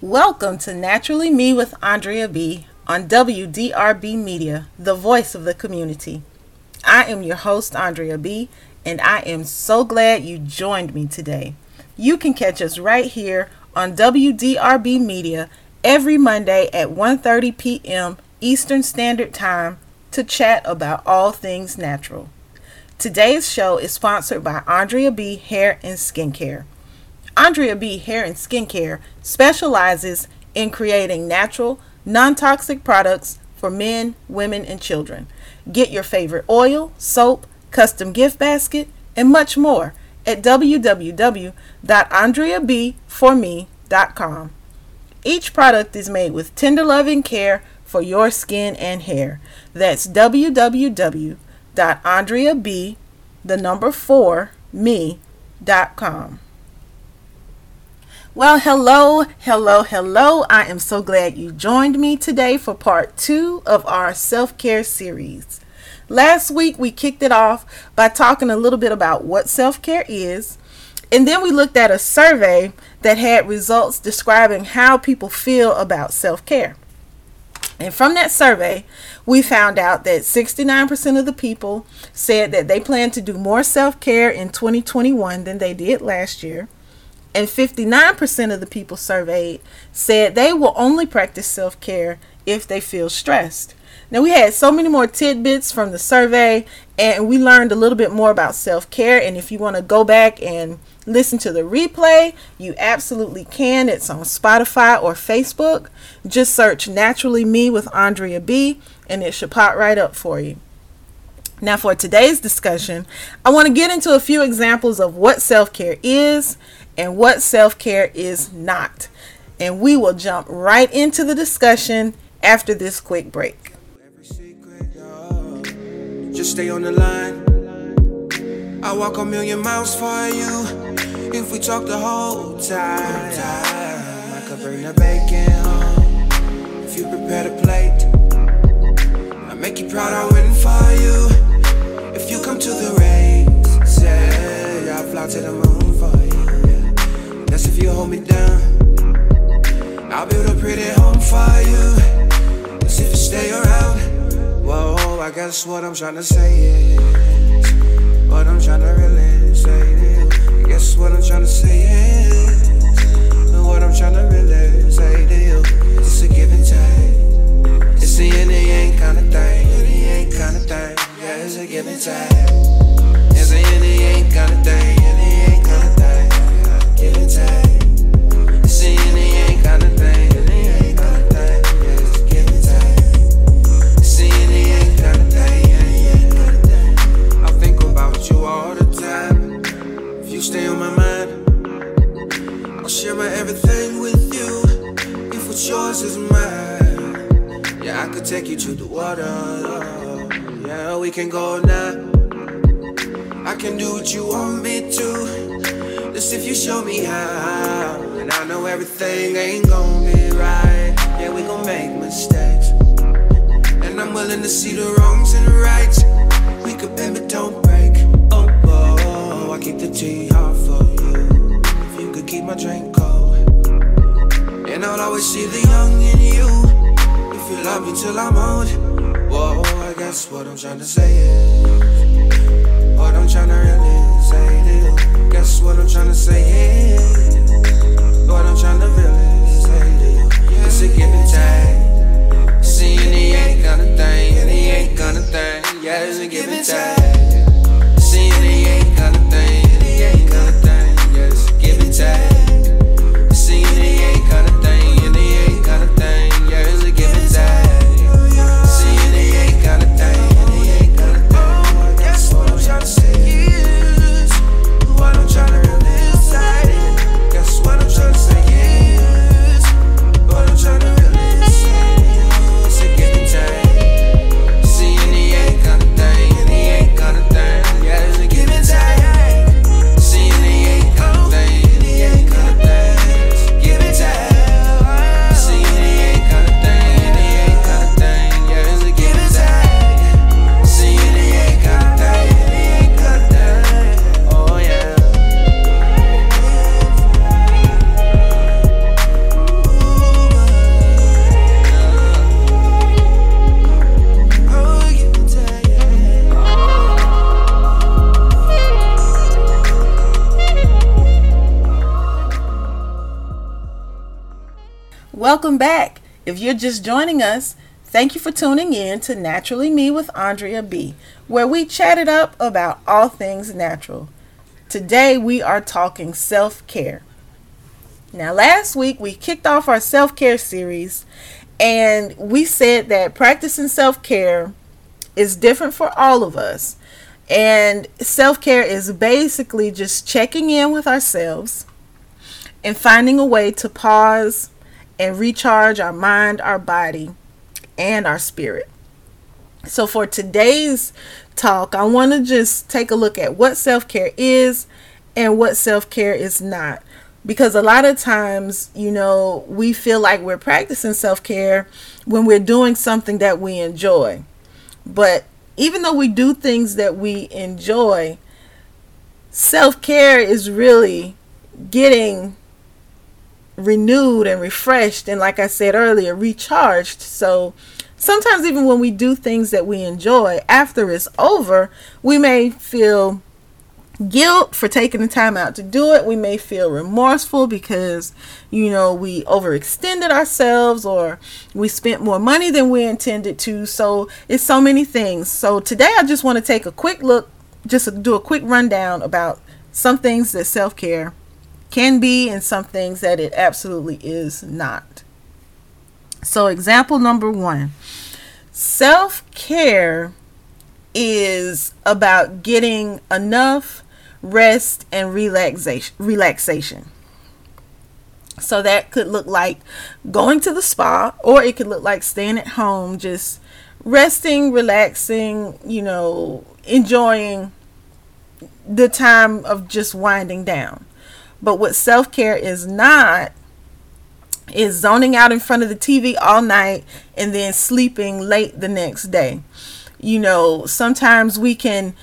Welcome to Naturally Me with Andrea B on WDRB Media, the voice of the community. I am your host, Andrea B, and I am so glad you joined me today. You can catch us right here on WDRB Media every Monday at 1:30 p.m. Eastern Standard Time to chat about all things natural. Today's show is sponsored by Andrea B Hair and Skincare. Andrea B Hair and Skincare specializes in creating natural, non toxic products for men, women, and children. Get your favorite oil, soap, custom gift basket, and much more at www.andreabforme.com. Each product is made with tender loving care for your skin and hair. That's www.andreab, the number 4, me, dot com. Well, hello, hello, hello. I am so glad you joined me today for part two of our self care series. Last week we kicked it off by talking a little bit about what self care is, and then we looked at a survey that had results describing how people feel about self care. And from that survey, we found out that 69% of the people said that they plan to do more self care in 2021 than they did last year and 59% of the people surveyed said they will only practice self care if they feel stressed. Now, we had so many more tidbits from the survey, and we learned a little bit more about self care. And if you want to go back and listen to the replay, you absolutely can. It's on Spotify or Facebook. Just search Naturally Me with Andrea B, and it should pop right up for you. Now, for today's discussion, I want to get into a few examples of what self care is and what self care is not. And we will jump right into the discussion after this quick break. Just stay on the line. I walk a million miles for you. If we talk the whole time, I could bring the bacon home. If you prepare the plate, I make you proud. I win for you. If you come to the race, say I fly to the moon for you. That's if you hold me down. I'll build a pretty home for you. That's if you stay around. Whoa, I guess what I'm trying to say is show me how. And I know everything ain't gonna be right. Yeah, we gon' make mistakes. And I'm willing to see the wrongs and the rights. We could bend but don't break. Oh, oh, I keep the tea hot for you. If you could keep my drink cold. And I'll always see the young in you If you love me till I'm old. Whoa, I guess what I'm trying to say is what I'm trying to really Guess what I'm trying to say is what I'm trying to really. It's a give and Welcome back. If you're just joining us, thank you for tuning in to Naturally Me with Andrea B, where we chatted up about all things natural. Today we are talking self care. Now, last week we kicked off our self care series, and we said that practicing self care is different for all of us. And self care is basically just checking in with ourselves and finding a way to pause and recharge our mind, our body, and our spirit. So, for today's talk, I want to just take a look at what self care is and what self care is not. Because a lot of times, you know, we feel like we're practicing self care when we're doing something that we enjoy. But even though we do things that we enjoy, self care is really getting renewed and refreshed and like I said earlier, recharged. So sometimes even when we do things that we enjoy, after it's over, we may feel guilt for taking the time out to do it. We may feel remorseful because, you know, we overextended ourselves or we spent more money than we intended to. So it's so many things. So today I just want to take a quick look, just do a quick rundown about some things that self care can be and some things that it absolutely is not. So, example number one self care is about getting enough rest and relaxation relaxation so that could look like going to the spa or it could look like staying at home just resting relaxing you know enjoying the time of just winding down but what self-care is not is zoning out in front of the TV all night and then sleeping late the next day you know sometimes we can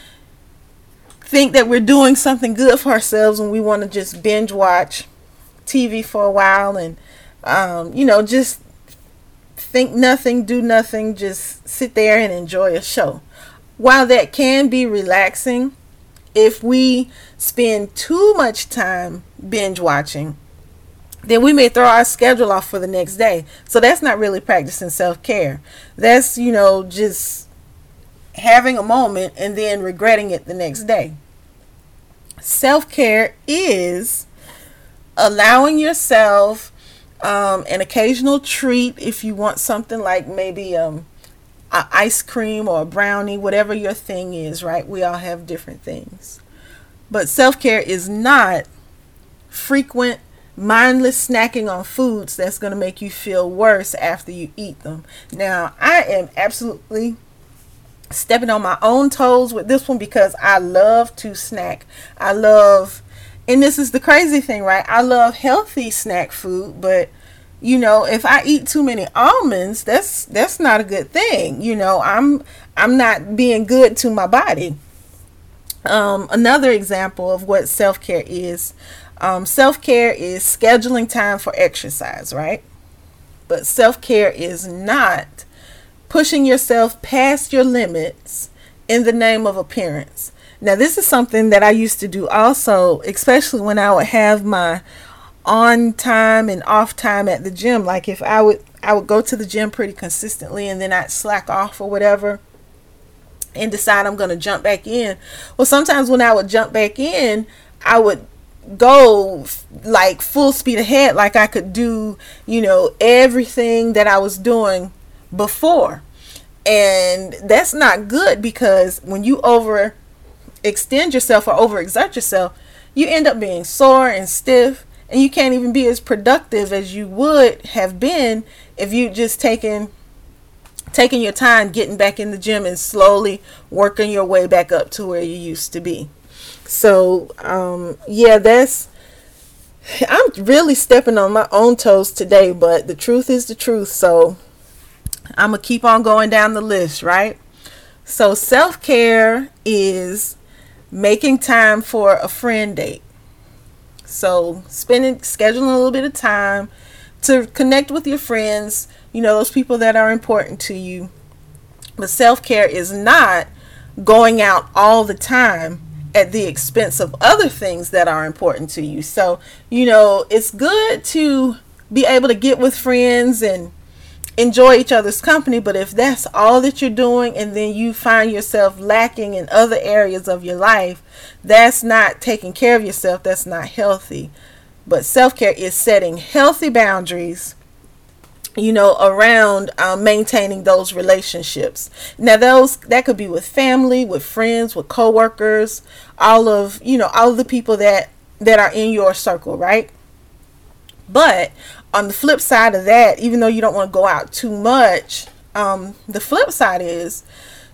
think that we're doing something good for ourselves when we want to just binge watch TV for a while and, um, you know, just think nothing, do nothing, just sit there and enjoy a show. While that can be relaxing, if we spend too much time binge watching, then we may throw our schedule off for the next day. So that's not really practicing self care. That's, you know, just having a moment and then regretting it the next day. Self care is allowing yourself um, an occasional treat if you want something like maybe um, ice cream or a brownie, whatever your thing is, right? We all have different things. But self care is not frequent, mindless snacking on foods that's going to make you feel worse after you eat them. Now, I am absolutely stepping on my own toes with this one because I love to snack. I love, and this is the crazy thing, right? I love healthy snack food, but you know, if I eat too many almonds, that's that's not a good thing. You know, I'm I'm not being good to my body. Um, another example of what self care is, um, self care is scheduling time for exercise, right? But self care is not pushing yourself past your limits in the name of appearance. Now, this is something that I used to do also, especially when I would have my on time and off time at the gym. Like if I would I would go to the gym pretty consistently and then I'd slack off or whatever and decide I'm going to jump back in. Well, sometimes when I would jump back in, I would go like full speed ahead like I could do, you know, everything that I was doing before. And that's not good because when you over extend yourself or overexert yourself, you end up being sore and stiff and you can't even be as productive as you would have been if you just taken taking your time getting back in the gym and slowly working your way back up to where you used to be. So, um, yeah, that's I'm really stepping on my own toes today, but the truth is the truth. So, I'm going to keep on going down the list, right? So, self care is making time for a friend date. So, spending, scheduling a little bit of time to connect with your friends, you know, those people that are important to you. But self care is not going out all the time at the expense of other things that are important to you. So, you know, it's good to be able to get with friends and enjoy each other's company. But if that's all that you're doing and then you find yourself lacking in other areas of your life, that's not taking care of yourself. That's not healthy. But self care is setting healthy boundaries you know around um, maintaining those relationships now those that could be with family with friends with coworkers all of you know all of the people that that are in your circle right but on the flip side of that, even though you don't want to go out too much, um, the flip side is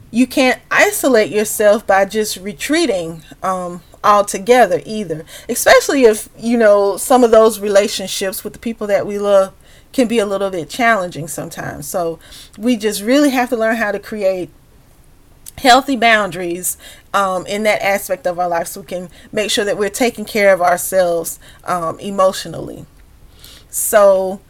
you can't isolate yourself by just retreating um, altogether either. Especially if, you know, some of those relationships with the people that we love can be a little bit challenging sometimes. So we just really have to learn how to create healthy boundaries um, in that aspect of our life so we can make sure that we're taking care of ourselves um, emotionally. So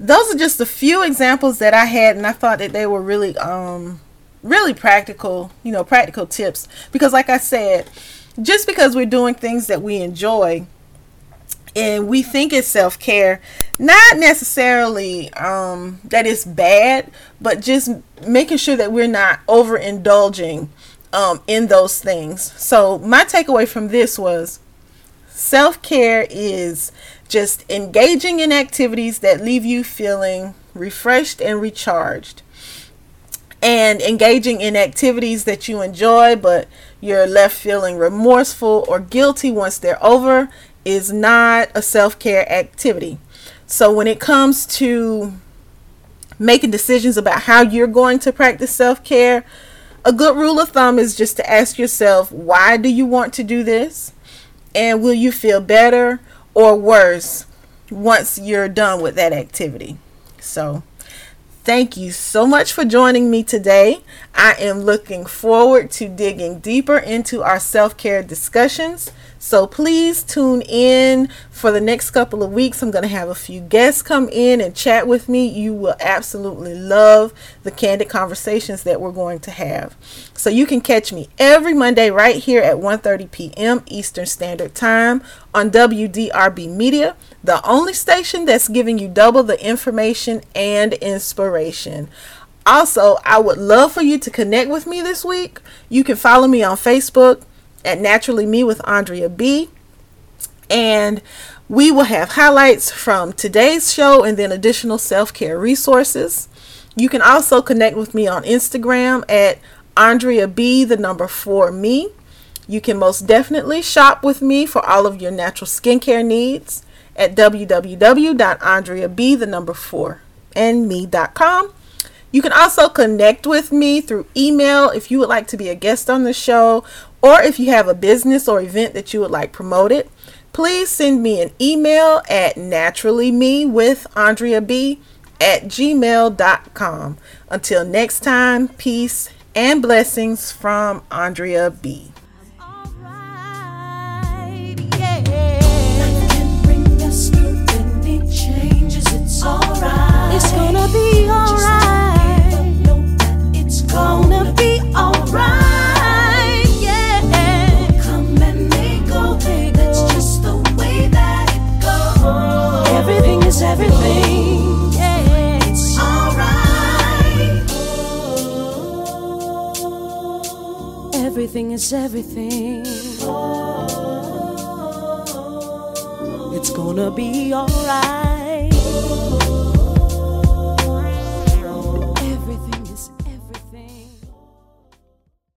those are just a few examples that I had, and I thought that they were really, um, really practical, you know, practical tips. Because, like I said, just because we're doing things that we enjoy and we think it's self care, not necessarily um, that it's bad, but just making sure that we're not overindulging um, in those things. So, my takeaway from this was self care is just engaging in activities that leave you feeling refreshed and recharged. And engaging in activities that you enjoy, but you're left feeling remorseful or guilty once they're over, is not a self care activity. So, when it comes to making decisions about how you're going to practice self care, a good rule of thumb is just to ask yourself, why do you want to do this? And will you feel better or worse once you're done with that activity. So, thank you so much for joining me today. I am looking forward to digging deeper into our self care discussions. So please tune in for the next couple of weeks. I'm going to have a few guests come in and chat with me. You will absolutely love the candid conversations that we're going to have. So you can catch me every Monday right here at 1:30 p.m. Eastern Standard Time on WDRB Media, the only station that's giving you double the information and inspiration. Also, I would love for you to connect with me this week. You can follow me on Facebook at Naturally Me with Andrea B. And we will have highlights from today's show and then additional self care resources. You can also connect with me on Instagram at Andrea B, the number four me. You can most definitely shop with me for all of your natural skincare needs at www.andreab, the number four, and me.com. You can also connect with me through email if you would like to be a guest on the show or if you have a business or event that you would like promoted. Please send me an email at naturallyme with Andrea B at gmail.com. Until next time, peace and blessings from Andrea B. It's gonna be alright Is everything. It's gonna be alright.